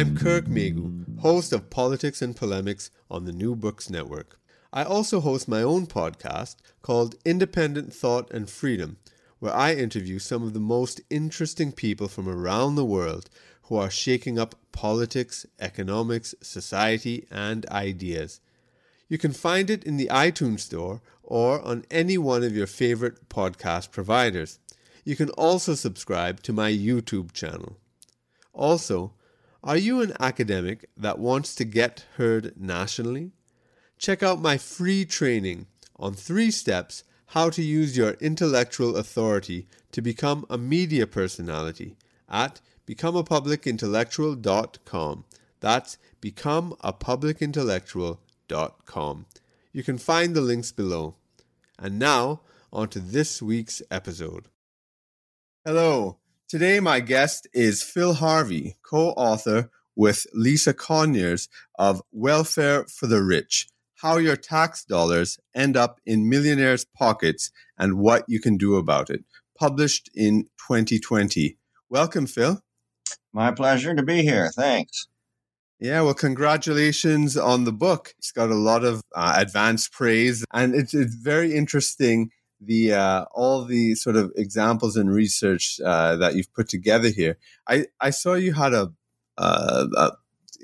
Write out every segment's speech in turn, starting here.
I'm Kirk Meighoo, host of Politics and Polemics on the New Books Network. I also host my own podcast called Independent Thought and Freedom, where I interview some of the most interesting people from around the world who are shaking up politics, economics, society, and ideas. You can find it in the iTunes Store or on any one of your favorite podcast providers. You can also subscribe to my YouTube channel. Also, are you an academic that wants to get heard nationally? Check out my free training on three steps how to use your intellectual authority to become a media personality at becomeapublicintellectual.com. That's becomeapublicintellectual.com. You can find the links below. And now, on to this week's episode. Hello. Today, my guest is Phil Harvey, co author with Lisa Conyers of Welfare for the Rich How Your Tax Dollars End Up in Millionaires' Pockets and What You Can Do About It, published in 2020. Welcome, Phil. My pleasure to be here. Thanks. Yeah, well, congratulations on the book. It's got a lot of uh, advanced praise, and it's, it's very interesting the uh, all the sort of examples and research uh, that you've put together here. I, I saw you had a, uh, a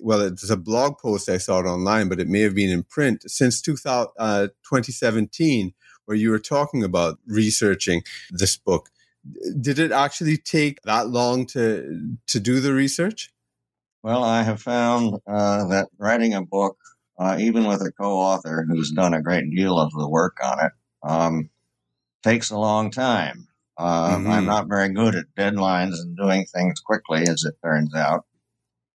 well, it's a blog post I saw it online, but it may have been in print since 2000, uh, 2017, where you were talking about researching this book. Did it actually take that long to to do the research? Well, I have found uh, that writing a book, uh, even with a co-author who's done a great deal of the work on it, um, takes a long time. Uh, mm-hmm. I'm not very good at deadlines and doing things quickly, as it turns out.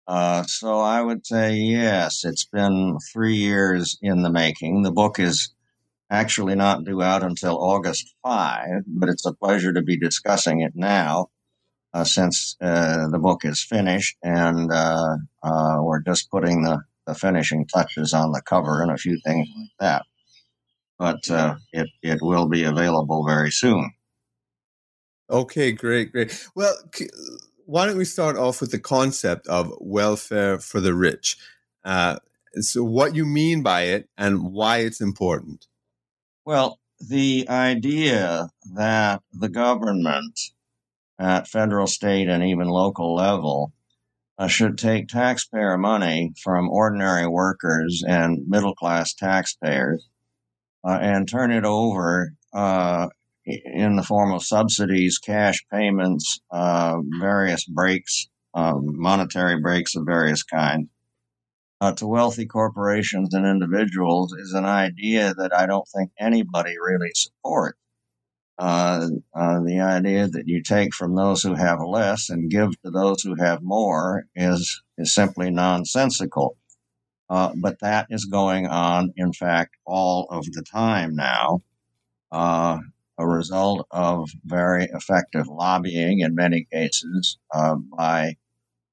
Uh, so I would say yes, it's been three years in the making. The book is actually not due out until August 5, but it's a pleasure to be discussing it now uh, since uh, the book is finished and uh, uh, we're just putting the, the, finishing touches on the cover and a few things like that. But uh, it, it will be available very soon. Okay, great, great. Well, why don't we start off with the concept of welfare for the rich? Uh, so, what you mean by it and why it's important? Well, the idea that the government at federal, state, and even local level uh, should take taxpayer money from ordinary workers and middle class taxpayers uh, and turn it over uh, in the form of subsidies, cash payments, uh, various breaks, um, monetary breaks of various kinds uh, to wealthy corporations and individuals is an idea that I don't think anybody really supports. Uh, uh, the idea that you take from those who have less and give to those who have more is is simply nonsensical. Uh, but that is going on, in fact, all of the time now, uh, a result of very effective lobbying in many cases uh, by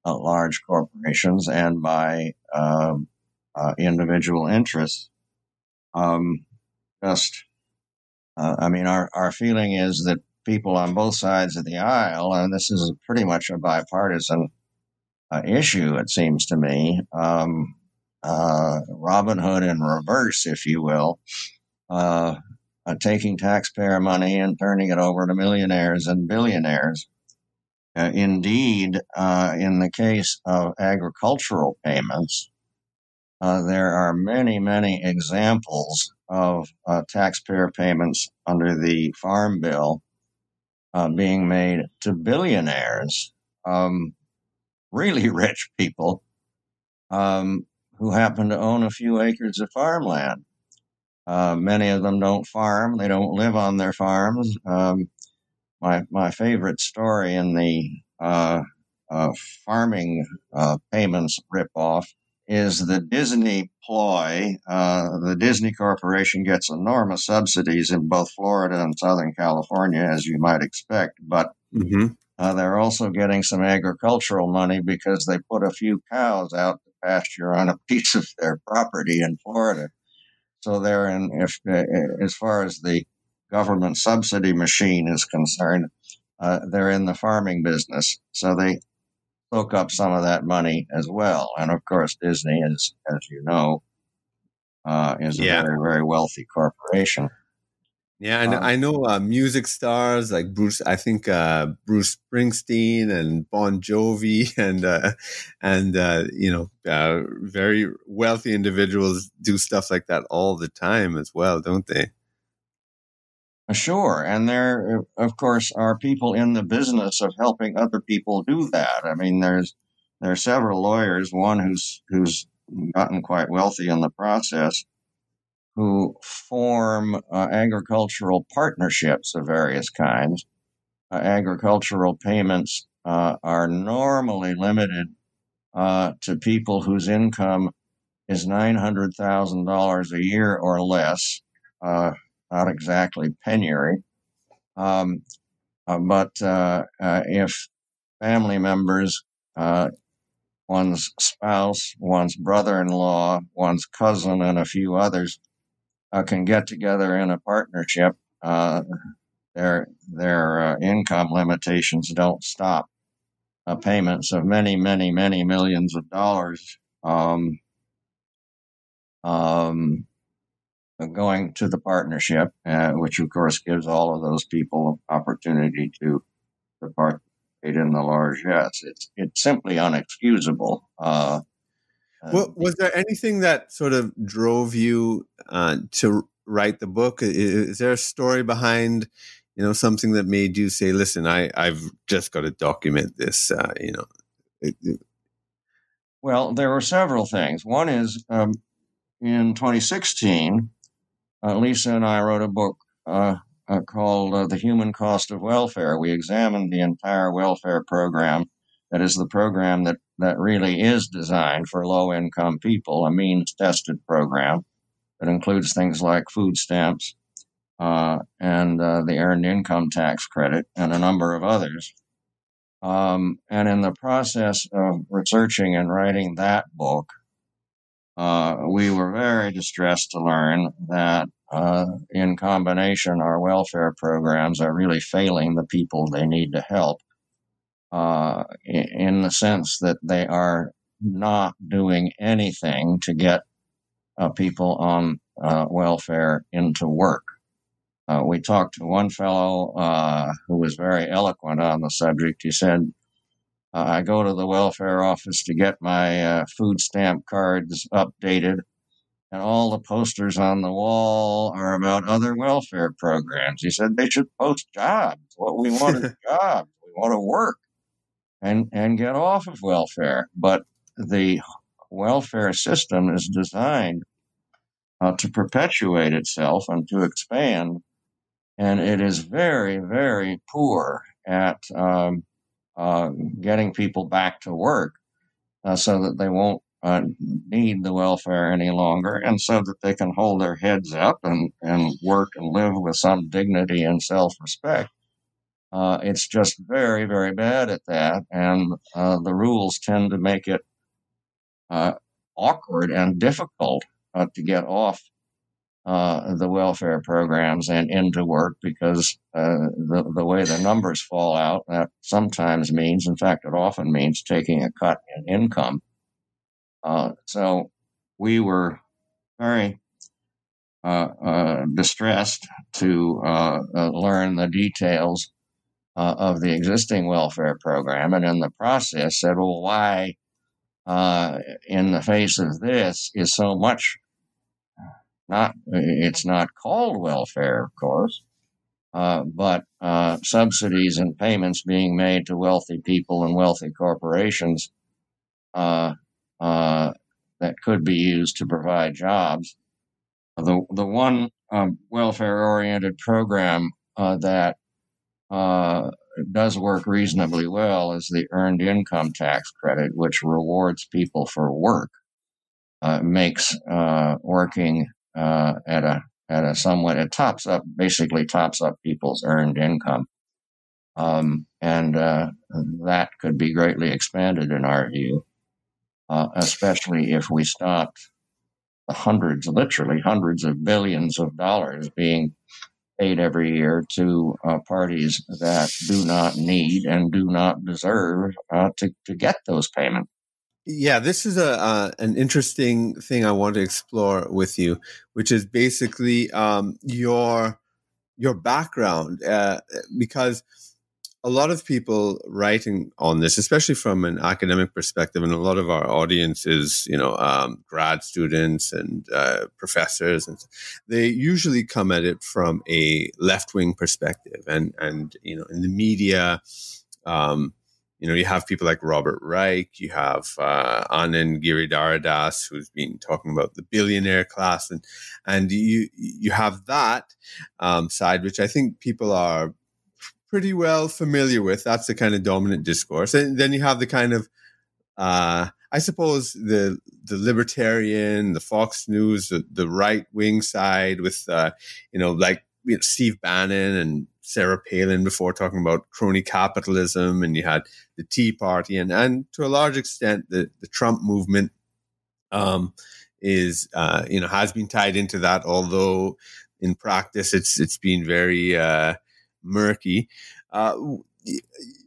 uh, large corporations and by um, uh, individual interests. Um, just, uh, I mean, our, our feeling is that people on both sides of the aisle, and this is pretty much a bipartisan issue, it seems to me, um, uh, Robin Hood in reverse, if you will, uh, taking taxpayer money and turning it over to millionaires and billionaires. Uh, indeed, uh, in the case of agricultural payments, uh, there are many, many examples of uh, taxpayer payments under the Farm Bill being made to billionaires, um, really rich people um, who happen to own a few acres of farmland. Uh, many of them don't farm, they don't live on their farms. Um, my my favorite story in the uh, uh, farming uh, payments ripoff is the Disney ploy. Uh, the Disney Corporation gets enormous subsidies in both Florida and Southern California, as you might expect, but mm-hmm. uh, they're also getting some agricultural money because they put a few cows out to pasture on a piece of their property in Florida. So they're in, if as far as the government subsidy machine is concerned, uh, they're in the farming business. So they soak up some of that money as well. And of course, Disney is, as you know, uh, is a yeah. very, very wealthy corporation. Yeah, and um, I know uh, music stars like Bruce. I think uh, Bruce Springsteen and Bon Jovi and uh, and uh, you know uh, very wealthy individuals do stuff like that all the time as well, don't they? Sure. And there, of course, are people in the business of helping other people do that. I mean, there's, there are several lawyers, one who's, who's gotten quite wealthy in the process, who form uh, agricultural partnerships of various kinds. Uh, agricultural payments uh, are normally limited uh, to people whose income is $900,000 a year or less. Uh, not exactly penury. Um, uh, but if family members, one's spouse, one's brother in law, one's cousin, and a few others uh, can get together in a partnership, uh, their, their income limitations don't stop payments of many, many, many millions of dollars. Um, um, going to the partnership, uh, which of course gives all of those people opportunity to, to participate in the largesse. It's it's simply unexcusable. Well, was there anything that sort of drove you uh, to write the book? Is, is, there a story behind, you know, something that made you say, "Listen, I I've just got to document this"? Uh, you know. It, it, well, there were several things. One is um, in 2016, uh, Lisa and I wrote a book uh, uh, called uh, The Human Cost of Welfare. We examined the entire welfare program. That is the program that, that really is designed for low income people, a means tested program that includes things like food stamps uh, and uh, the earned income tax credit and a number of others. Um, and in the process of researching and writing that book, uh, we were very distressed to learn that uh, in combination, our welfare programs are really failing the people they need to help uh, in the sense that they are not doing anything to get uh, people on uh, welfare into work. Uh, we talked to one fellow who was very eloquent on the subject. He said, uh, I go to the welfare office to get my uh, food stamp cards updated, and all the posters on the wall are about other welfare programs. He said they should post jobs. What we want is jobs. We want to work and and get off of welfare. But the welfare system is designed uh, to perpetuate itself and to expand, and it is very very poor at um, uh, getting people back to work uh, so that they won't uh, need the welfare any longer and so that they can hold their heads up and, and work and live with some dignity and self respect. Uh, it's just very, very bad at that. And uh, the rules tend to make it uh, awkward and difficult to get off uh, the welfare programs and into work because uh, the, the way the numbers fall out, that sometimes means, in fact, it often means taking a cut in income. Uh, so we were very uh, uh, distressed to uh, learn the details of the existing welfare program, and in the process said, well, why, in the face of this, is so much not it's not called welfare, of course, uh, but uh, subsidies and payments being made to wealthy people and wealthy corporations uh, uh that could be used to provide jobs. The the one um, welfare oriented program uh, that uh, does work reasonably well is the earned income tax credit, which rewards people for work, uh, makes uh, working uh, at a at a somewhat it tops up basically tops up people's earned income, um, and uh, that could be greatly expanded in our view, especially if we stopped the hundreds, literally hundreds of billions of dollars being paid every year to uh, parties that do not need and do not deserve uh, to, to get those payments. Yeah, this is a uh, an interesting thing I want to explore with you, which is basically um, your your background, uh, because a lot of people writing on this, especially from an academic perspective, and a lot of our audience is, you know, um, grad students and uh, professors, and they usually come at it from a left wing perspective, and and you know, in the media, um, you know, you have people like Robert Reich, you have uh, Anand Giridharadas, who's been talking about the billionaire class, and and you you have that um, side, which I think people are pretty well familiar with. That's the kind of dominant discourse. And then you have the kind of, uh, I suppose the the libertarian, the Fox News, the, the right wing side with, uh, you know, like you know, Steve Bannon and Sarah Palin before talking about crony capitalism, and you had the Tea Party, and and to a large extent the the Trump movement, um, is uh, you know has been tied into that, although in practice it's it's been very uh, murky. Uh,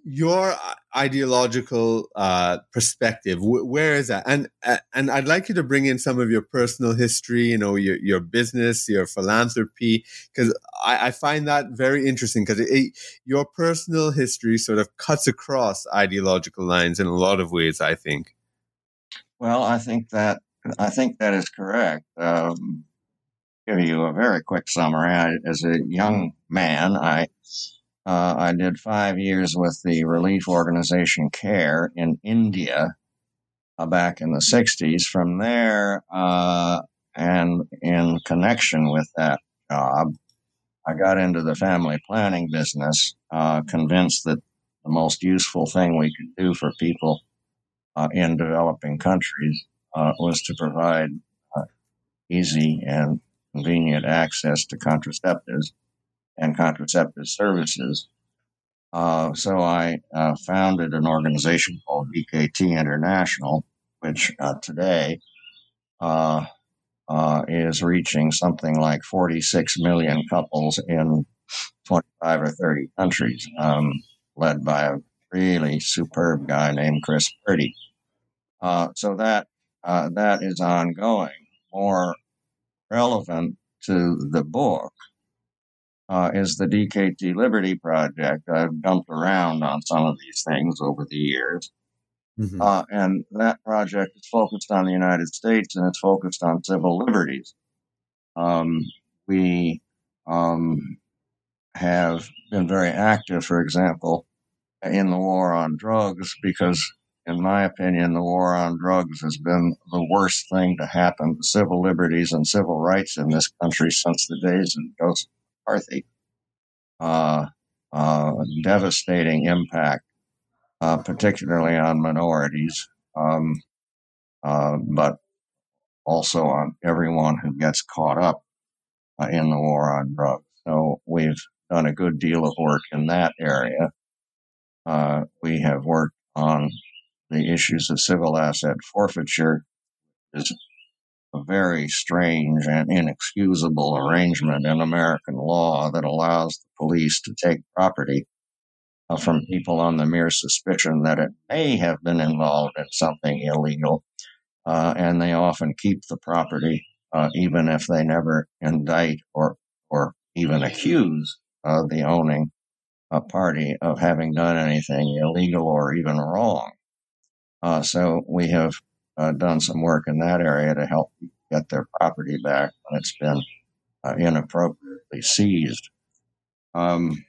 your ideological uh, perspective, where is that? And uh, and I'd like you to bring in some of your personal history, you know, your your business, your philanthropy, because I, I, find that very interesting. Because your personal history sort of cuts across ideological lines in a lot of ways. I think. Well, I think that I think that is correct. Um, give you a very quick summary. I, as a young man, I uh, I did five years with the relief organization CARE in India uh, back in the 60s. From there, uh, and in connection with that job, I got into the family planning business, uh, convinced that the most useful thing we could do for people uh, in developing countries uh, was to provide easy and convenient access to contraceptives and contraceptive services. Uh, so I uh, founded an organization called DKT International, which uh, today uh, uh, is reaching something like 46 million couples in 25 or 30 countries, um, led by a really superb guy named Chris Purdy. Uh, so that that is ongoing. More relevant to the book uh, is the DKT Liberty Project. I've dumped around on some of these things over the years. Mm-hmm. Uh, and that project is focused on the United States and it's focused on civil liberties. Um, we um, have been very active, for example, in the war on drugs because in my opinion, the war on drugs has been the worst thing to happen to civil liberties and civil rights in this country since the days of Joseph McCarthy. Uh, uh, devastating impact, uh, particularly on minorities, um, uh, but also on everyone who gets caught up uh, in the war on drugs. So we've done a good deal of work in that area. Uh, we have worked on the issues of civil asset forfeiture is a very strange and inexcusable arrangement in American law that allows the police to take property uh, from people on the mere suspicion that it may have been involved in something illegal. Uh, and they often keep the property, uh, even if they never indict or, or even accuse the owning a party of having done anything illegal or even wrong. Uh, so we have uh, done some work in that area to help get their property back when it's been uh, inappropriately seized. Um,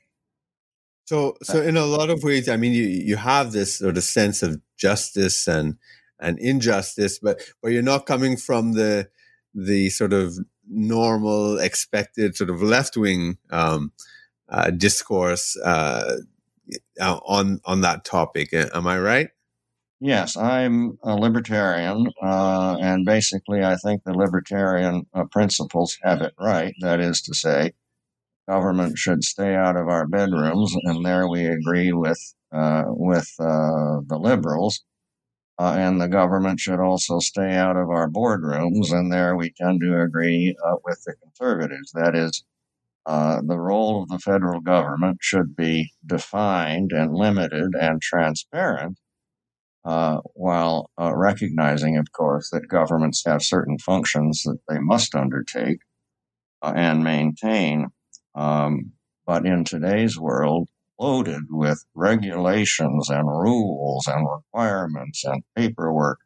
so, so in a lot of ways, I mean, you you have this sort of sense of justice and and injustice, but but you're not coming from the the sort of normal, expected sort of left wing um, uh, discourse. Uh, on on that topic. Am I right? Yes, I'm a libertarian, uh, and basically, I think the libertarian uh, principles have it right. That is to say, government should stay out of our bedrooms, and there we agree with uh, with uh, the liberals. Uh, and the government should also stay out of our boardrooms, and there we tend to agree uh, with the conservatives. That is, the role of the federal government should be defined and limited and transparent uh, while uh, recognizing, of course, that governments have certain functions that they must undertake uh, and maintain. Um, but in today's world, loaded with regulations and rules and requirements and paperwork,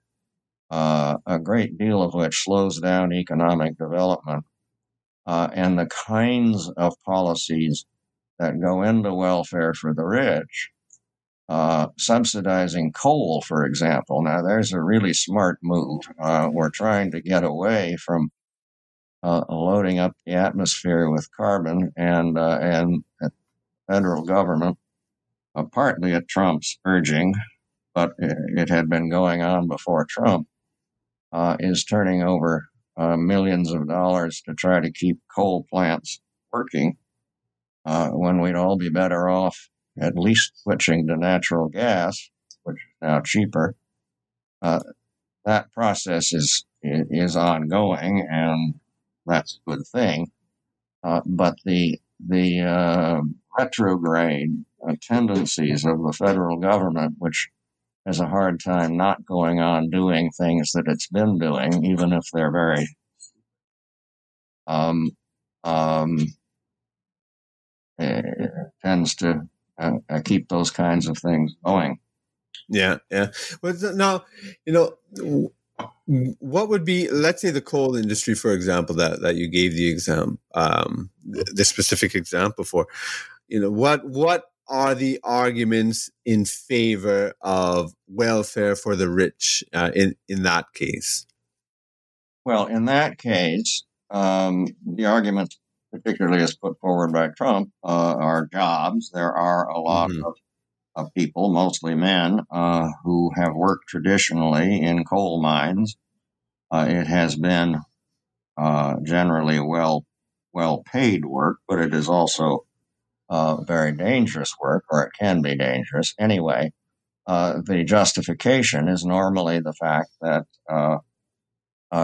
uh, a great deal of which slows down economic development, uh, and the kinds of policies that go into welfare for the rich uh, subsidizing coal, for example. Now, there's a really smart move. Uh, we're trying to get away from uh, loading up the atmosphere with carbon, and uh, and the federal government, uh, partly at Trump's urging, but it, it, had been going on before Trump, is turning over millions of dollars to try to keep coal plants working. when we'd all be better off at least switching to natural gas, which is now cheaper. Uh, that process is is ongoing, and that's a good thing. Uh, but the the uh, retrograde tendencies of the federal government, which has a hard time not going on doing things that it's been doing, even if they're very um, um, uh, tends to uh, keep those kinds of things going. Yeah, yeah. But now, you know, what would be, let's say, the coal industry, for example, that that you gave the exam, um, the specific example for, you know, what what are the arguments in favor of welfare for the rich uh, in in that case? Well, in that case, um, the argument particularly as put forward by Trump, uh, are jobs. There are a lot mm-hmm. of, of, people, mostly men, uh, who have worked traditionally in coal mines. Uh, it has been uh, generally well well paid work, but it is also uh, very dangerous work, or it can be dangerous anyway. Uh, the justification is normally the fact that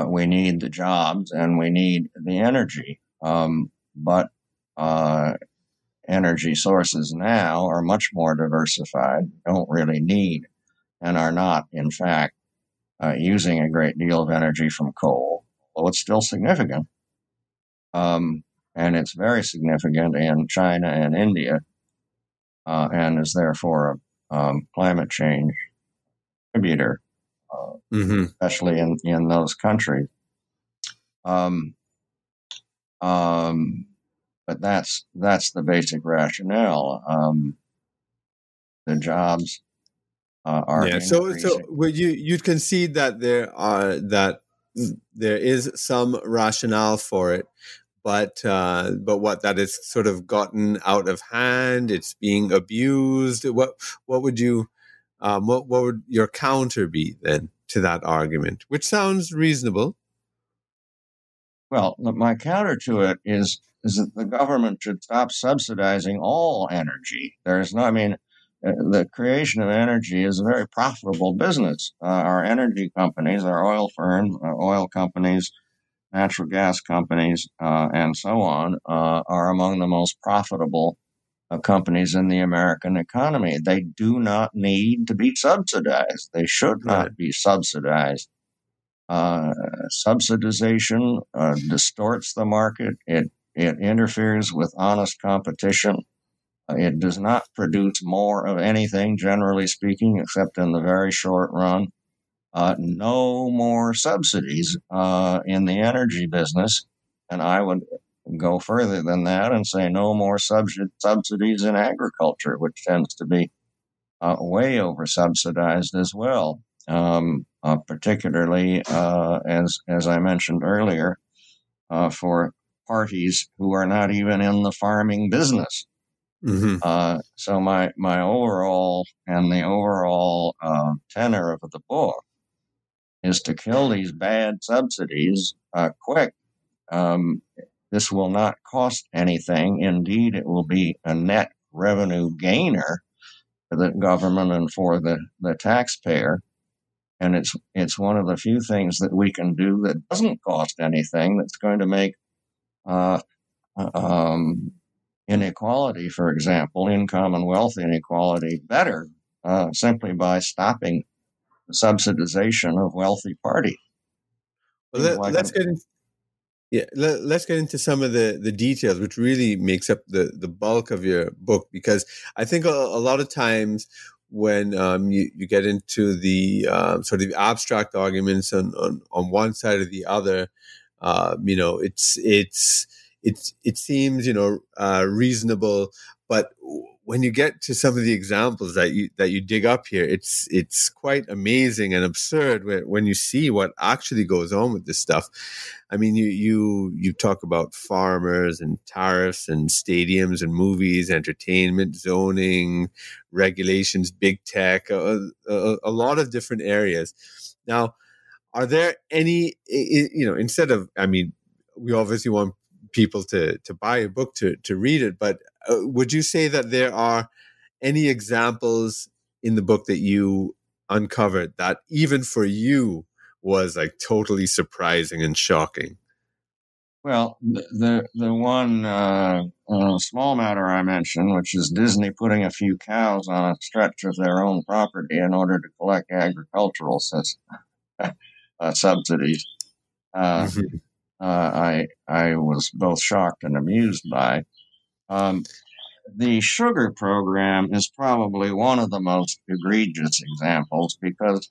we need the jobs and we need the energy. Um, but uh, energy sources now are much more diversified, don't really need, and are not, in fact, uh, using a great deal of energy from coal, although it's still significant. Um, and it's very significant in China and India, uh, and is therefore a um, climate change contributor, uh, mm-hmm. especially in, in those countries. Um, um, but that's that's the basic rationale. Um, the jobs uh, are yeah. So so would you you'd concede that there are that there is some rationale for it, but uh, but what that is sort of gotten out of hand. It's being abused. What what would you um, what what would your counter be then to that argument, which sounds reasonable? Well, my counter to it is is that the government should stop subsidizing all energy. There's no, I mean, uh, the creation of energy is a very profitable business. Uh, our energy companies, our oil firms, uh, oil companies, natural gas companies, uh, and so on, uh, are among the most profitable uh, companies in the American economy. They do not need to be subsidized. They should not be subsidized uh, subsidization uh, distorts the market. It it interferes with honest competition. Uh, it does not produce more of anything, generally speaking, except in the very short run. Uh, no more subsidies uh, in the energy business, and I would go further than that and say no more sub- subsidies in agriculture, which tends to be way over subsidized as well um, uh, particularly uh, as as I mentioned earlier, uh, for parties who are not even in the farming business. Mm-hmm. Uh, so my my overall and the overall uh, tenor of the book is to kill these bad subsidies uh, quick. Um, this will not cost anything. Indeed, it will be a net revenue gainer for the government and for the, the taxpayer. And it's it's one of the few things that we can do that doesn't cost anything. That's going to make uh, um, inequality, for example, income and wealth inequality better uh, simply by stopping the subsidization of wealthy parties. Well, let, us get into, yeah, let, us get into some of the, the details, which really makes up the, the bulk of your book, because I think a, a lot of times when um, you, you get into the um, sort of abstract arguments on, on, on one side or the other, uh, you know, it's it's it's it seems you know uh, reasonable, but when you get to some of the examples that you that you dig up here, it's it's quite amazing and absurd when, when you see what actually goes on with this stuff. I mean, you you you talk about farmers and tariffs and stadiums and movies, entertainment, zoning, regulations, big tech, a, a, a lot of different areas. Now, are there any you know instead of I mean, we obviously want people to to buy a book to to read it, but uh, would you say that there are any examples in the book that you uncovered that even for you was like totally surprising and shocking? Well, the the one uh, uh, small matter I mentioned, which is Disney putting a few cows on a stretch of their own property in order to collect agricultural uh, subsidies, uh, mm-hmm. Uh, I I was both shocked and amused by. Um, the sugar program is probably one of the most egregious examples because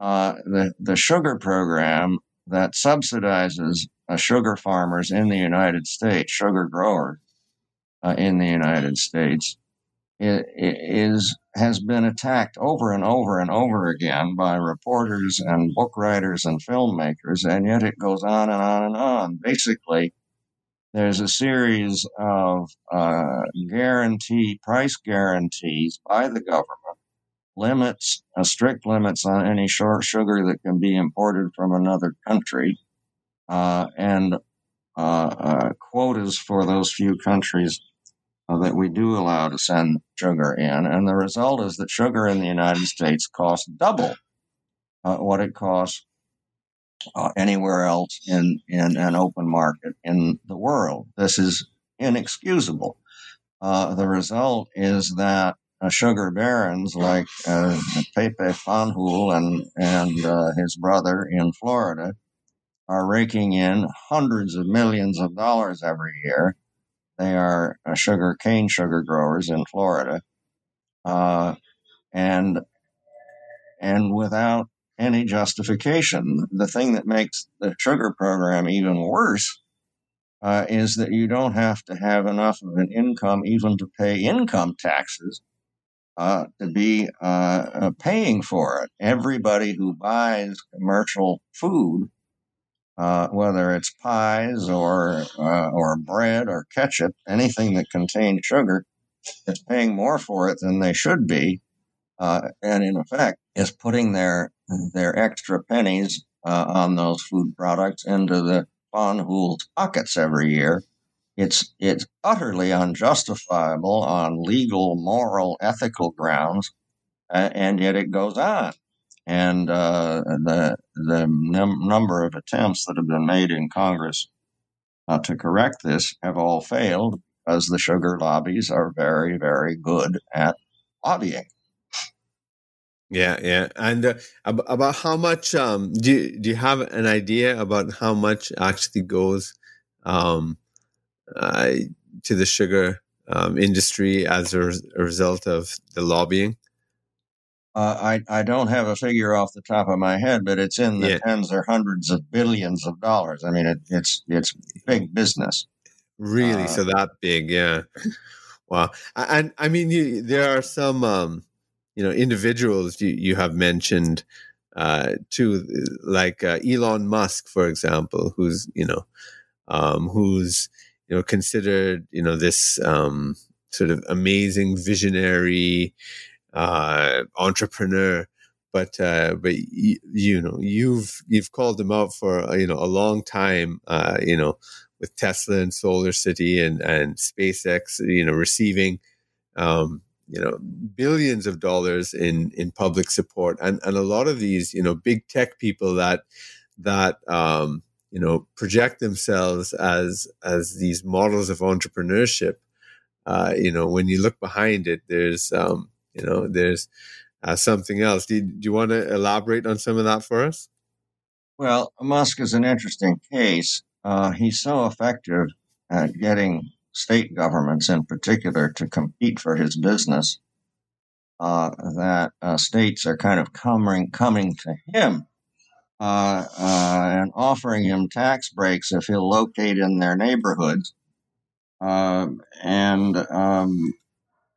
uh, the the sugar program that subsidizes uh, sugar farmers in the United States, sugar growers uh, in the United States, is has been attacked over and over and over again by reporters and book writers and filmmakers, and yet it goes on and on and on. Basically, there's a series of uh, guarantee price guarantees by the government, limits, uh, strict limits on any short sugar that can be imported from another country, uh, and uh, uh, quotas for those few countries uh, that we do allow to send sugar in. And the result is that sugar in the United States costs double what it costs uh, anywhere else in, in an open market in the world. This is inexcusable. Uh, the result is that uh, sugar barons like uh, Pepe Fanjul and, and uh, his brother in Florida are raking in hundreds of millions of dollars every year. They are uh, sugar cane sugar growers in Florida, and and without any justification. The thing that makes the sugar program even worse uh, is that you don't have to have enough of an income even to pay income taxes uh, to be uh, uh paying for it. Everybody who buys commercial food, uh, whether it's pies or uh, or bread or ketchup, anything that contains sugar, is paying more for it than they should be, and in effect is putting their their extra pennies uh, on those food products into the Fanjul's pockets every year. It's it's utterly unjustifiable on legal, moral, ethical grounds, uh, and yet it goes on. And uh, the the num- number of attempts that have been made in Congress uh, to correct this have all failed because the sugar lobbies are very, very good at lobbying. Yeah, yeah, and uh, about how much um, do you, do you have an idea about how much actually goes um, uh, to the sugar um, industry as a, a, result of the lobbying? Uh, I I don't have a figure off the top of my head, but it's in the yeah. tens or hundreds of billions of dollars. I mean, it, it's it's big business. Really, so uh, that big, yeah. Wow, and I mean, you, there are some um, you know individuals you, you have mentioned uh, too, like uh, Elon Musk, for example, who's you know um, who's you know considered you know this um, sort of amazing visionary uh, entrepreneur. But uh, but y- you know you've you've called him out for uh, you know a long time. Uh, you know with Tesla and Solar City and and SpaceX. You know receiving um, you know billions of dollars in in public support and and a lot of these you know big tech people that that um, you know project themselves as as these models of entrepreneurship uh, you know when you look behind it there's um, you know there's uh, something else. Do you, you want to elaborate on some of that for us? Well musk is an interesting case. Uh, he's so effective at getting state governments in particular to compete for his business uh, that uh, states are kind of coming coming to him uh, uh and offering him tax breaks if he'll locate in their neighborhoods. Um, and um,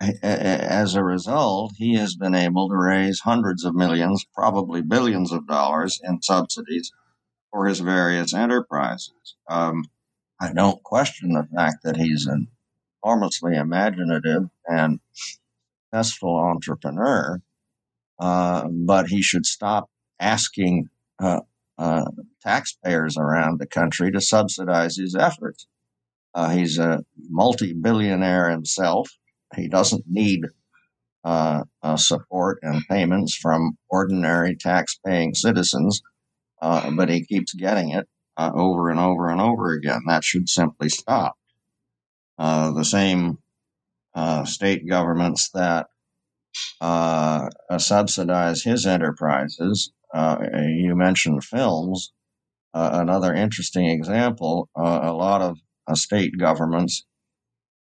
as a result, he has been able to raise hundreds of millions, probably billions of dollars in subsidies for his various enterprises. Um, I don't question the fact that he's an enormously imaginative and successful entrepreneur, uh, but he should stop asking uh, uh, taxpayers around the country to subsidize his efforts. Uh, he's a multi billionaire himself. He doesn't need uh, uh, support and payments from ordinary tax paying citizens, but he keeps getting it uh, over and over and over again. That should simply stop. Uh, the same uh, state governments that uh, subsidize his enterprises. Uh, you mentioned films. Uh, another interesting example a lot of state governments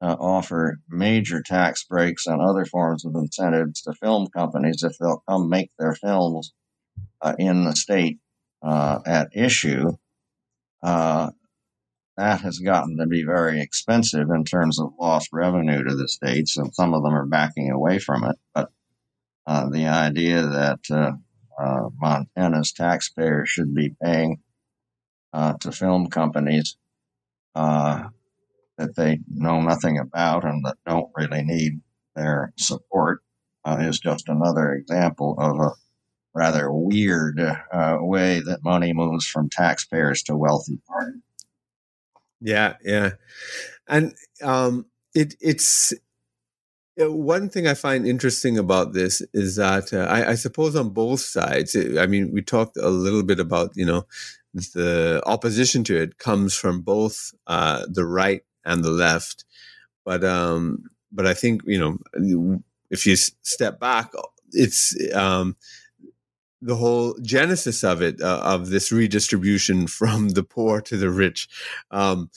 offer major tax breaks and other forms of incentives to film companies if they'll come make their films in the state at issue uh, that has gotten to be very expensive in terms of lost revenue to the states, and some of them are backing away from it. But uh, the idea that uh, uh, Montana's taxpayers should be paying uh, to film companies uh, that they know nothing about and that don't really need their support uh, is just another example of a rather weird uh, way that money moves from taxpayers to wealthy parties. Yeah, yeah, and um, it it's uh, one thing I find interesting about this is that uh, I, I, suppose on both sides. I mean, we talked a little bit about you know the opposition to it comes from both uh, the right and the left, but um, but I think you know if you step back, it's um, the whole genesis of it uh, of this redistribution from the poor to the rich um,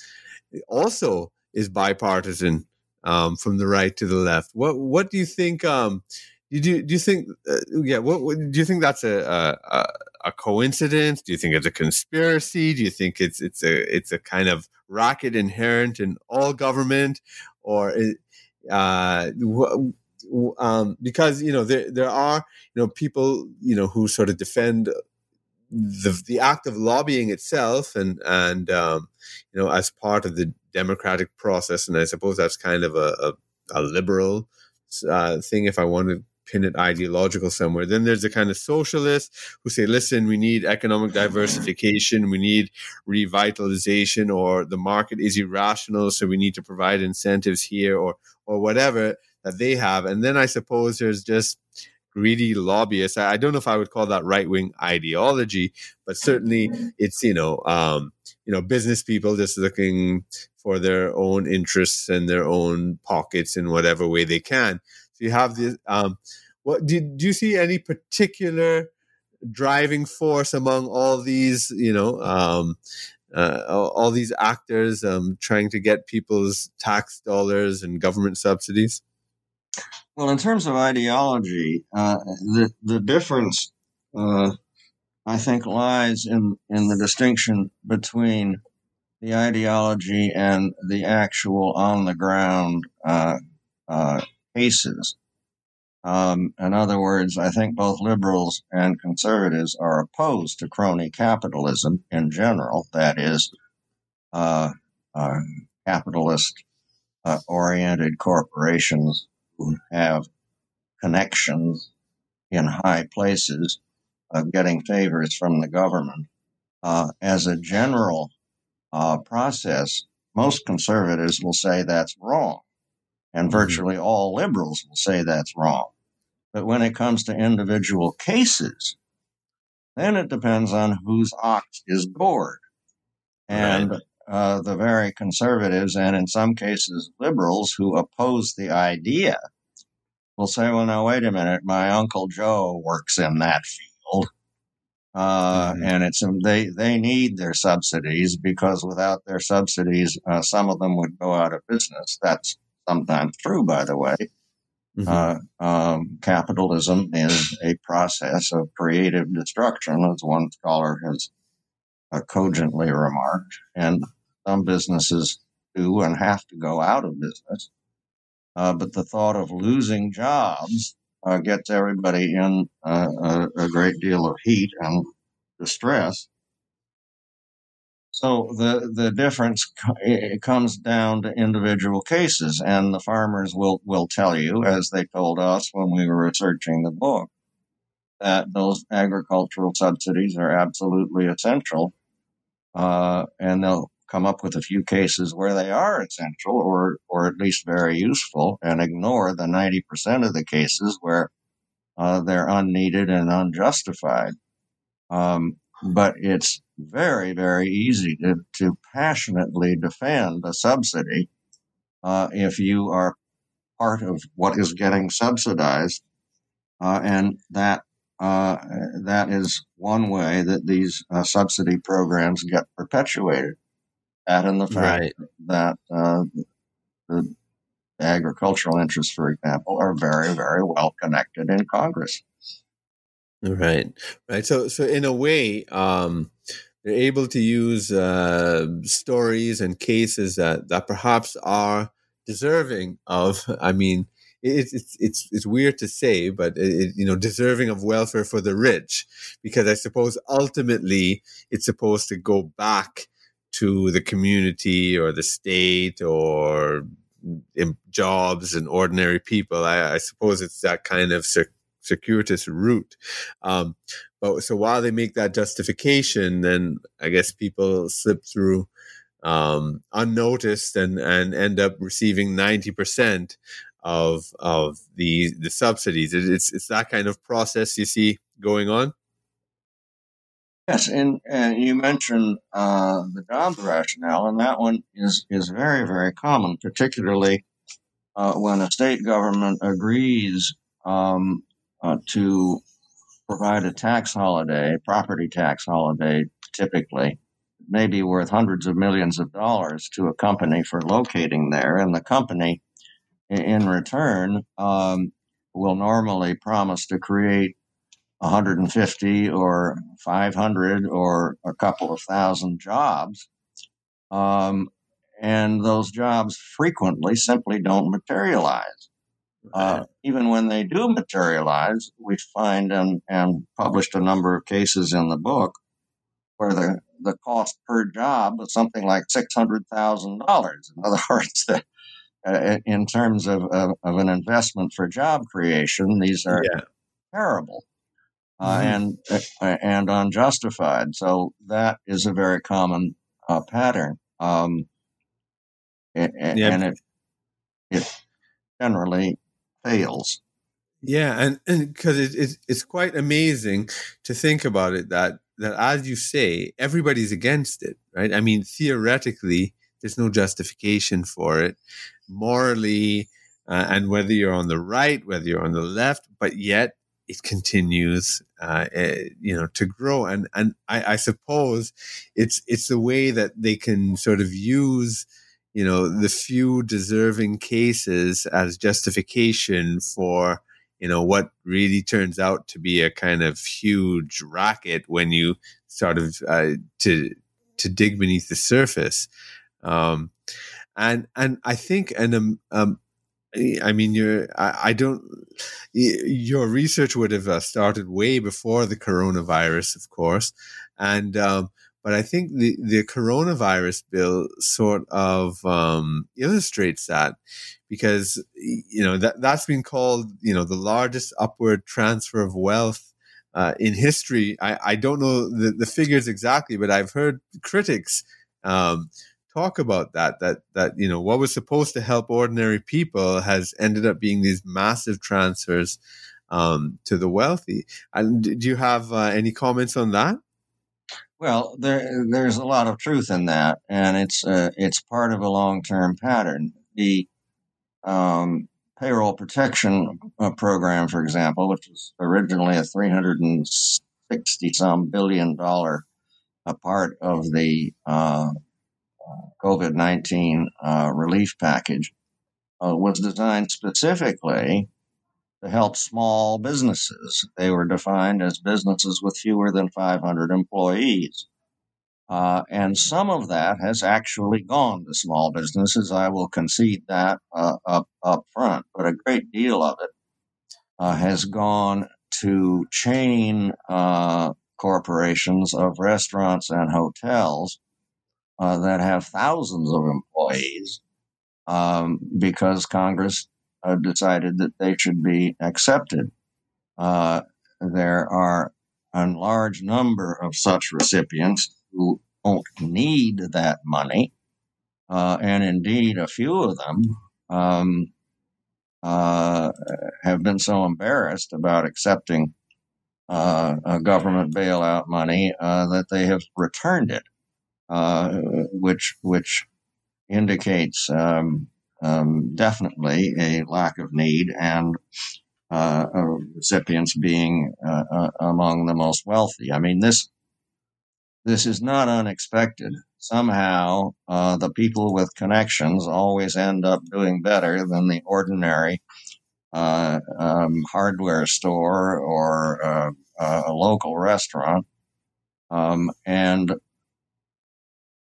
also is bipartisan um, from the right to the left. What what do you think um, do, you, do you think uh, yeah what, what, do you think that's a, a, a coincidence? Do you think it's a conspiracy? Do you think it's it's a it's a kind of racket inherent in all government or uh, um, because you know there there are you know people you know who sort of defend the the act of lobbying itself and and um, you know as part of the democratic process, and I suppose that's kind of a a, a liberal uh, thing. If I want to pin it ideological somewhere. Then there's the kind of socialists who say, listen, we need economic diversification, we need revitalization, or the market is irrational, so we need to provide incentives here or or whatever that they have. And then I suppose there's just greedy lobbyists. I don't know if I would call that right wing ideology, but certainly it's you know um, you know business people just looking for their own interests and their own pockets in whatever way they can. You have this. Um, what do, do you see any particular driving force among all these you know um, uh, all, these actors um, trying to get people's tax dollars and government subsidies? Well, in terms of ideology, uh, the the difference, uh, I think, lies in in the distinction between the ideology and the actual on the ground uh, uh, cases. Um, in other words, I think both liberals and conservatives are opposed to crony capitalism in general. That is, uh, uh, capitalist uh, oriented corporations who have connections in high places of getting favors from the government. Uh, as a general uh, process, most conservatives will say that's wrong, and mm-hmm. virtually all liberals will say that's wrong. But when it comes to individual cases, then it depends on whose ox is gored. And right. uh, the very conservatives, and in some cases liberals, who oppose the idea will say, well, now, wait a minute, my Uncle Joe works in that field. Uh, mm-hmm. And it's um, they they need their subsidies because without their subsidies, uh, some of them would go out of business. That's sometimes true, by the way. Mm-hmm. Uh, um, capitalism is a process of creative destruction, as one scholar has uh, cogently remarked, and some businesses do and have to go out of business. Uh, but the thought of losing jobs uh, gets everybody in uh, a, a, great deal of heat and distress. So the the difference comes down to individual cases, and the farmers will will tell you, as they told us when we were researching the book, that those agricultural subsidies are absolutely essential, uh, and they'll come up with a few cases where they are essential or, or at least very useful and ignore the 90% of the cases where uh, they're unneeded and unjustified. Um, but it's very, very easy to, to passionately defend a subsidy uh, if you are part of what is getting subsidized. Uh, and that uh, that is one way that these uh, subsidy programs get perpetuated that and the fact right. that uh, the agricultural interests, for example, are very, very well connected in Congress. Right, right. So, so in a way, um, they're able to use uh, stories and cases that that perhaps are deserving of. I mean, it's it's it's, it's weird to say, but it, you know, deserving of welfare for the rich, because I suppose ultimately it's supposed to go back to the community or the state or jobs and ordinary people. I, I, suppose it's that kind of cir- circuitous route. Um, but so while they make that justification, then I guess people slip through um, unnoticed and, and end up receiving 90% of of the the subsidies. It's it's that kind of process you see going on. Yes, and, and you mentioned uh, the jobs rationale, and that one is is very very common, particularly uh, when a state government agrees um, uh, to provide a tax holiday, property tax holiday, typically may be worth hundreds of millions of dollars to a company for locating there, and the company, in return, um, will normally promise to create 150 or 500 or a couple of thousand jobs. Um, and those jobs frequently simply don't materialize. Uh, even when they do materialize, we find and, and published a number of cases in the book where the, the cost per job was something like $600,000. In other words, the, uh, in terms of, of, of, an investment for job creation, these are yeah. terrible uh, mm-hmm. and uh, and unjustified. So that is a very common uh, pattern, um, and, yep. and it it generally fails. Yeah, and because it, it, it's quite amazing to think about it that that as you say, everybody's against it, right? I mean, theoretically, there's no justification for it morally, uh, and whether you're on the right, whether you're on the left, but yet it continues, uh, eh, you know, to grow. And and I, I, suppose it's it's the way that they can sort of use, you know, the few deserving cases as justification for you know what really turns out to be a kind of huge racket when you sort of uh, to to dig beneath the surface. Um, and and I think and um, um, I mean, your I, I, don't. Your research would have uh, started way before the coronavirus, of course, and um, but I think the, the coronavirus bill sort of um, illustrates that because you know that that's been called you know the largest upward transfer of wealth uh, in history. I, I don't know the, the figures exactly, but I've heard critics um, talk about that. That that you know what was supposed to help ordinary people has ended up being these massive transfers um, to the wealthy. And do you have uh, any comments on that? Well, there there's a lot of truth in that, and it's uh, it's part of a long term pattern. The um, payroll protection uh, program, for example, which was originally a 360 some billion dollar a part of the uh, COVID 19 uh, relief package, uh, was designed specifically to help small businesses. They were defined as businesses with fewer than 500 employees. Uh, and some of that has actually gone to small businesses. I will concede that uh, up, up front, but a great deal of it uh, has gone to chain uh, corporations of restaurants and hotels uh, that have thousands of employees um, because Congress uh, decided that they should be accepted. Uh, there are a large number of such recipients who don't need that money, uh, and indeed, a few of them um, uh, have been so embarrassed about accepting uh, government bailout money uh, that they have returned it, which which indicates um, um, definitely a lack of need and uh, uh, recipients being uh, uh, among the most wealthy. I mean, this this is not unexpected. Somehow, uh, the people with connections always end up doing better than the ordinary uh, um, hardware store or a local restaurant. Um, and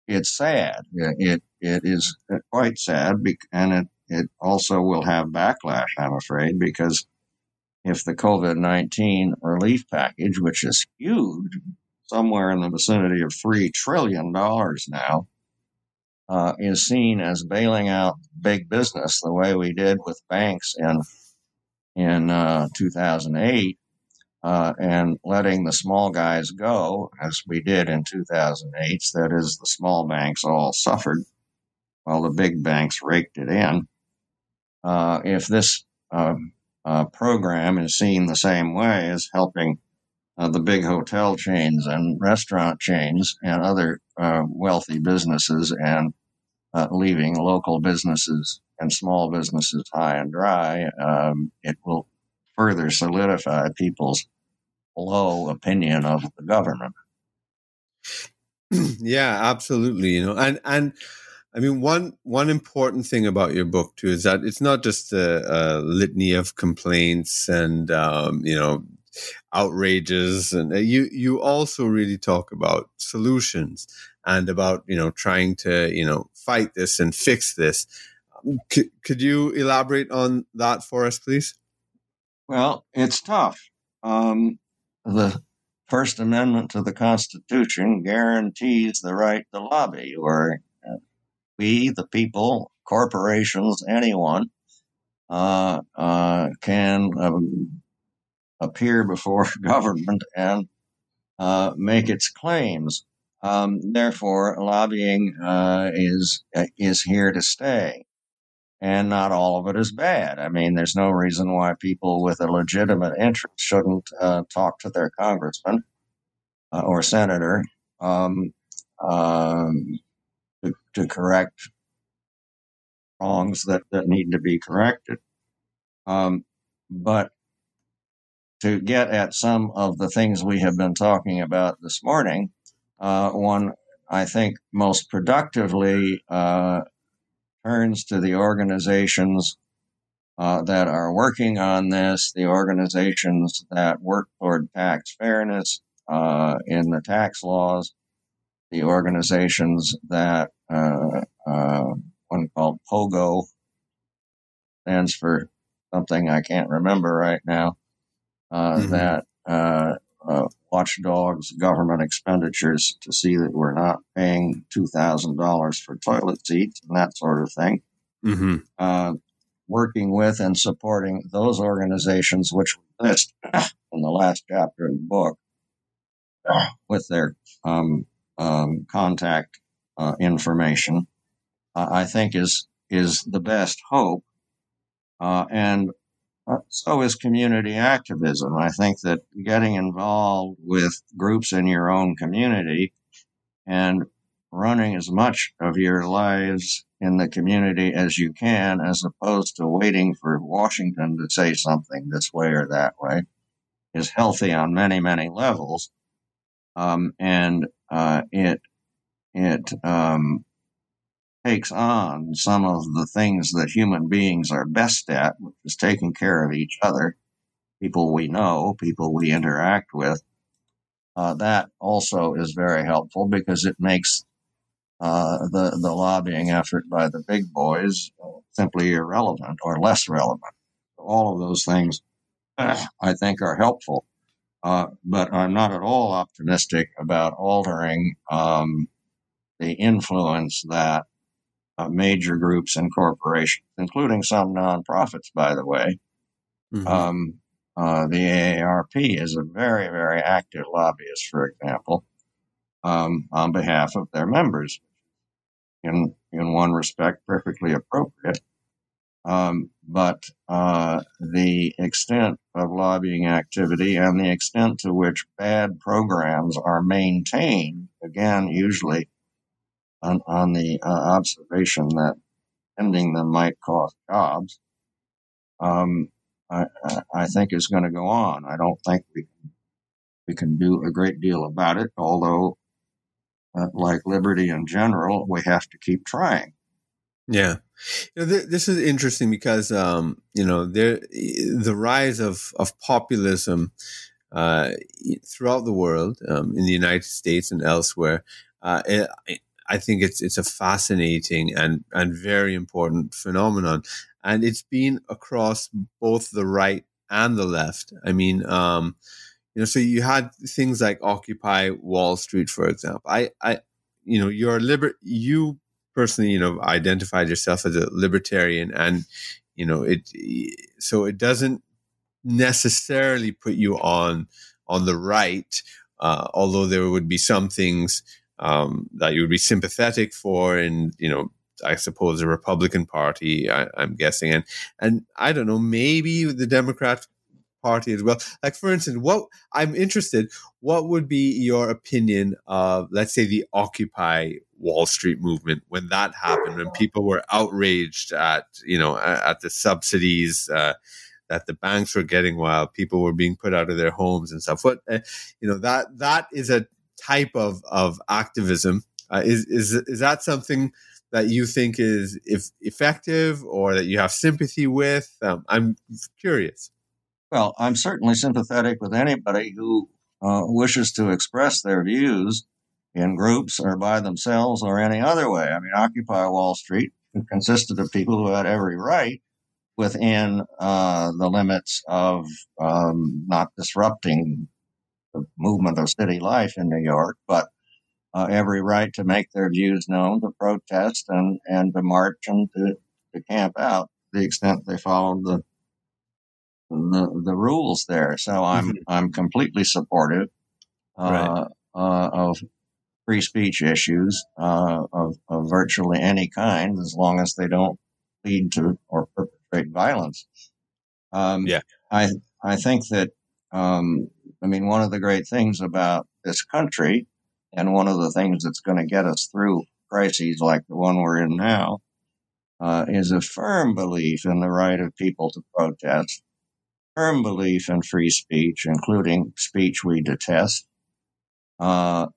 it's sad. It it is quite sad, and it it also will have backlash. I'm afraid because if the COVID nineteen relief package, which is huge, somewhere in the vicinity of three trillion dollars now, uh, is seen as bailing out big business the way we did with banks in in uh, 2008, uh, and letting the small guys go, as we did in 2008. That is, the small banks all suffered while the big banks raked it in. Uh, if this uh, uh, program is seen the same way as helping uh, the big hotel chains and restaurant chains and other uh, wealthy businesses and uh, leaving local businesses and small businesses high and dry, um, it will further solidify people's low opinion of the government. yeah, absolutely. You know, and and I mean one one important thing about your book too is that it's not just a, a litany of complaints and um, you know outrages, and uh, you you also really talk about solutions and about you know trying to you know fight this and fix this. C- could you elaborate on that for us, please? Well, it's tough. Um, the First Amendment to the Constitution guarantees the right to lobby, uh, we, the people, corporations, anyone, uh, uh, can um, appear before government and uh, make its claims. Um, therefore, lobbying uh, is is here to stay and not all of it is bad. I mean, there's no reason why people with a legitimate interest shouldn't uh, talk to their congressman uh, or senator um, um, to, correct wrongs that, that need to be corrected. Um, but to get at some of the things we have been talking about this morning, uh, one I think most productively uh, turns to the organizations uh, that are working on this, the organizations that work toward tax fairness uh, in the tax laws, the organizations that uh, uh one called POGO stands for something I can't remember right now, uh, mm-hmm. that uh, watchdogs government expenditures to see that we're not paying $2,000 for toilet seats and that sort of thing. Mm-hmm. Uh, working with and supporting those organizations which we list in the last chapter of the book with their um, um, contact uh, information, uh, I think is is the best hope. Uh, and uh, so is community activism. I think that getting involved with groups in your own community and running as much of your lives in the community as you can, as opposed to waiting for Washington to say something this way or that way, is healthy on many, many levels. Um, and uh, it it um, takes on some of the things that human beings are best at, which is taking care of each other, people we know, people we interact with. Uh, that also is very helpful because it makes uh, the the lobbying effort by the big boys simply irrelevant or less relevant. All of those things, I think, are helpful. Uh, but I'm not at all optimistic about altering um, the influence that uh, major groups and corporations, including some nonprofits, by the way. Mm-hmm. Um, uh, the AARP is a very, very active lobbyist, for example, um, on behalf of their members. In in one respect, perfectly appropriate. Um, but uh, the extent of lobbying activity and the extent to which bad programs are maintained, again, usually on, on the uh, observation that ending them might cost jobs, um, I, I, think is going to go on. I don't think we can, we can do a great deal about it, although, uh, like liberty in general, we have to keep trying. Yeah. You know, th- this is interesting because, um, you know, there, the rise of, of populism uh, throughout the world, um, in the United States and elsewhere, uh, it, I think it's it's a fascinating and and very important phenomenon, and it's been across both the right and the left. I mean, um, you know, so you had things like Occupy Wall Street, for example. I, I, you know, you're liber you personally, you know, identified yourself as a libertarian, and you know, it so it doesn't necessarily put you on on the right, uh, although there would be some things um, that you would be sympathetic for, and you know, I suppose the Republican Party. I, am guessing, and and I don't know, maybe the Democrat Party as well. Like for instance, what I'm interested, what would be your opinion of, let's say, the Occupy Wall Street movement when that happened, when people were outraged at you know at the subsidies. Uh, that the banks were getting while people were being put out of their homes and stuff. What uh, you know that that is a type of of activism. Uh, is is is that something that you think is if effective or that you have sympathy with? Um, I'm curious. Well, I'm certainly sympathetic with anybody who uh, wishes to express their views in groups or by themselves or any other way. I mean, Occupy Wall Street consisted of people who had every right within uh, the limits of um, not disrupting the movement of city life in New York, but uh, every right to make their views known, to protest and, and to march and to, to camp out to the extent they followed the the, the rules there. So I'm mm-hmm. I'm completely supportive uh, right. uh, of free speech issues uh, of, of virtually any kind, as long as they don't lead to or perpetrate violence. Um, yeah, I I think that um, I mean, one of the great things about this country, and one of the things that's going to get us through crises like the one we're in now, uh, is a firm belief in the right of people to protest, firm belief in free speech, including speech we detest. Uh,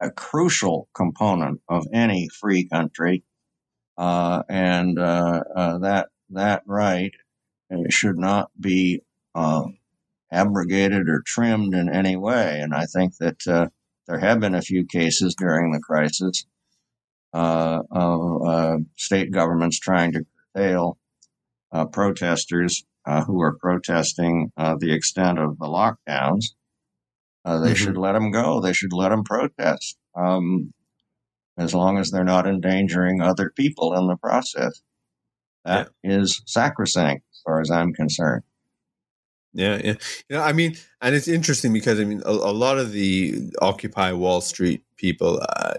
a crucial component of any free country, uh, and uh, uh, that that right should not be um, abrogated or trimmed in any way. And I think that uh, there have been a few cases during the crisis uh, of uh, state governments trying to curtail uh, protesters uh, who are protesting uh, the extent of the lockdowns. Uh, they mm-hmm. should let them go. They should let them protest, um, as long as they're not endangering other people in the process. That yeah. is sacrosanct, as far as I'm concerned. Yeah, yeah. You know, I mean, and it's interesting because I mean, a, a lot of the Occupy Wall Street people, uh,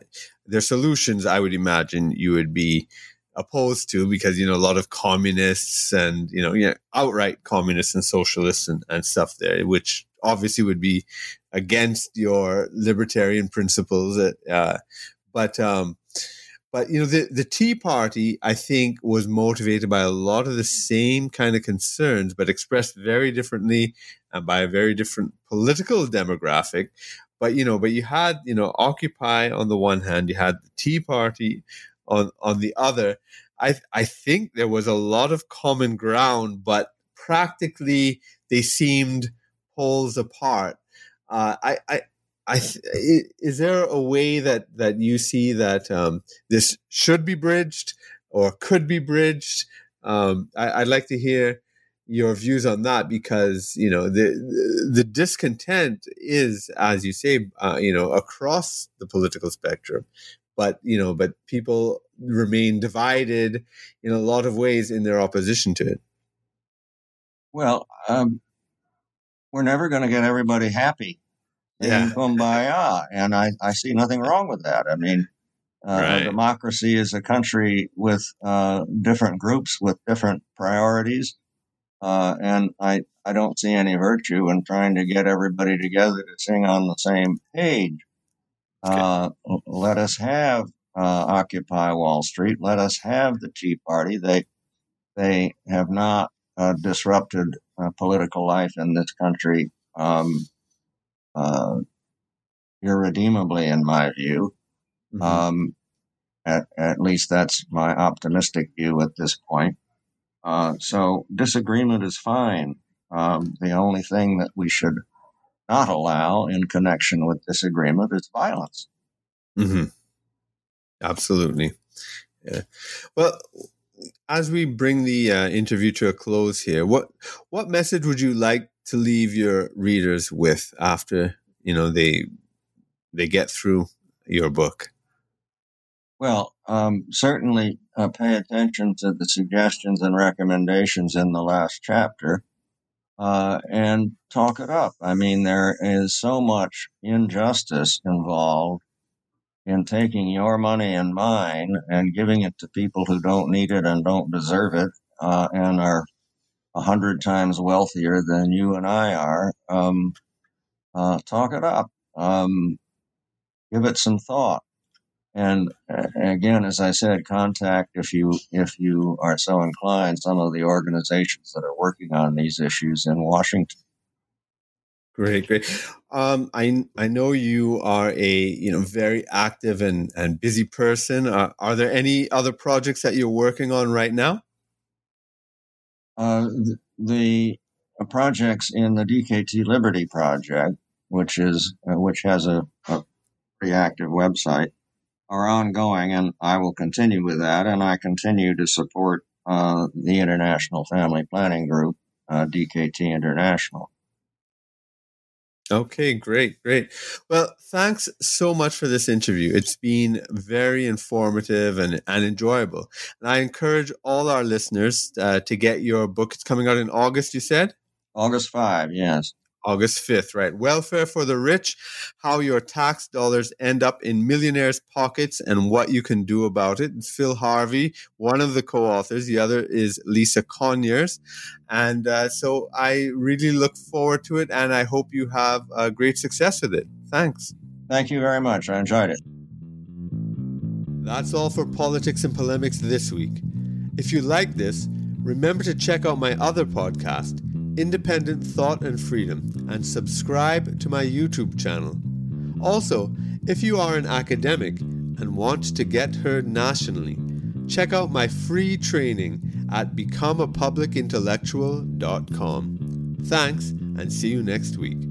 their solutions, I would imagine, you would be opposed to because you know a lot of communists and you know, know outright communists and socialists and, and stuff there, which obviously would be against your libertarian principles. Uh, but um, but you know, the the Tea Party, I think, was motivated by a lot of the same kind of concerns, but expressed very differently and by a very different political demographic. But you know, but you had you know Occupy on the one hand, you had the Tea Party on on the other. I I think there was a lot of common ground, but practically they seemed poles apart. Uh, I, I I is there a way that that you see that um, this should be bridged or could be bridged? Um, I, would like to hear your views on that because you know the the discontent is, as you say, uh, you know, across the political spectrum, but you know, but people remain divided in a lot of ways in their opposition to it. Well, um, we're never going to get everybody happy yeah. in kumbaya. And I, I see nothing wrong with that. I mean, uh, right. democracy is a country with uh, different groups with different priorities. Uh, and I, I don't see any virtue in trying to get everybody together to sing on the same page. Okay. Uh, let us have uh, Occupy Wall Street. Let us have the Tea Party. They they have not uh, disrupted political life in this country um, uh, irredeemably, in my view. Mm-hmm. Um, at, at least that's my optimistic view at this point. Uh, so disagreement is fine. Um, the only thing that we should not allow in connection with disagreement is violence. Mm-hmm. Absolutely. Yeah. Well, as we bring the uh, interview to a close here, what what message would you like to leave your readers with after you know they they get through your book? Well, um, certainly uh, pay attention to the suggestions and recommendations in the last chapter uh, and talk it up. I mean, there is so much injustice involved in taking your money and mine and giving it to people who don't need it and don't deserve it uh, and are a hundred times wealthier than you and I are. Um, uh, talk it up. Um, give it some thought. And uh, again, as I said, contact if you if you are so inclined some of the organizations that are working on these issues in Washington. Great, great. Um, I I know you are a you know very active and and busy person. Uh, are there any other projects that you're working on right now? Uh, the, the projects in the DKT Liberty Project, which is uh, which has a, a pretty active website, are ongoing, and I will continue with that. And I continue to support uh, the International Family Planning Group, uh, DKT International. Okay, great, great. Well, thanks so much for this interview. It's been very informative and, and enjoyable. And I encourage all our listeners uh, to get your book. It's coming out in August, you said? August 5, yes. August 5th, right? Welfare for the Rich How Your Tax Dollars End Up in Millionaires' Pockets and What You Can Do About It. It's Phil Harvey, one of the co authors. The other is Lisa Conyers. And uh, so I really look forward to it and I hope you have uh, great success with it. Thanks. Thank you very much. I enjoyed it. That's all for Politics and Polemics this week. If you like this, remember to check out my other podcast independent thought and freedom, and subscribe to my YouTube channel. Also, if you are an academic and want to get heard nationally, check out my free training at becomeapublicintellectual.com. Thanks, and see you next week.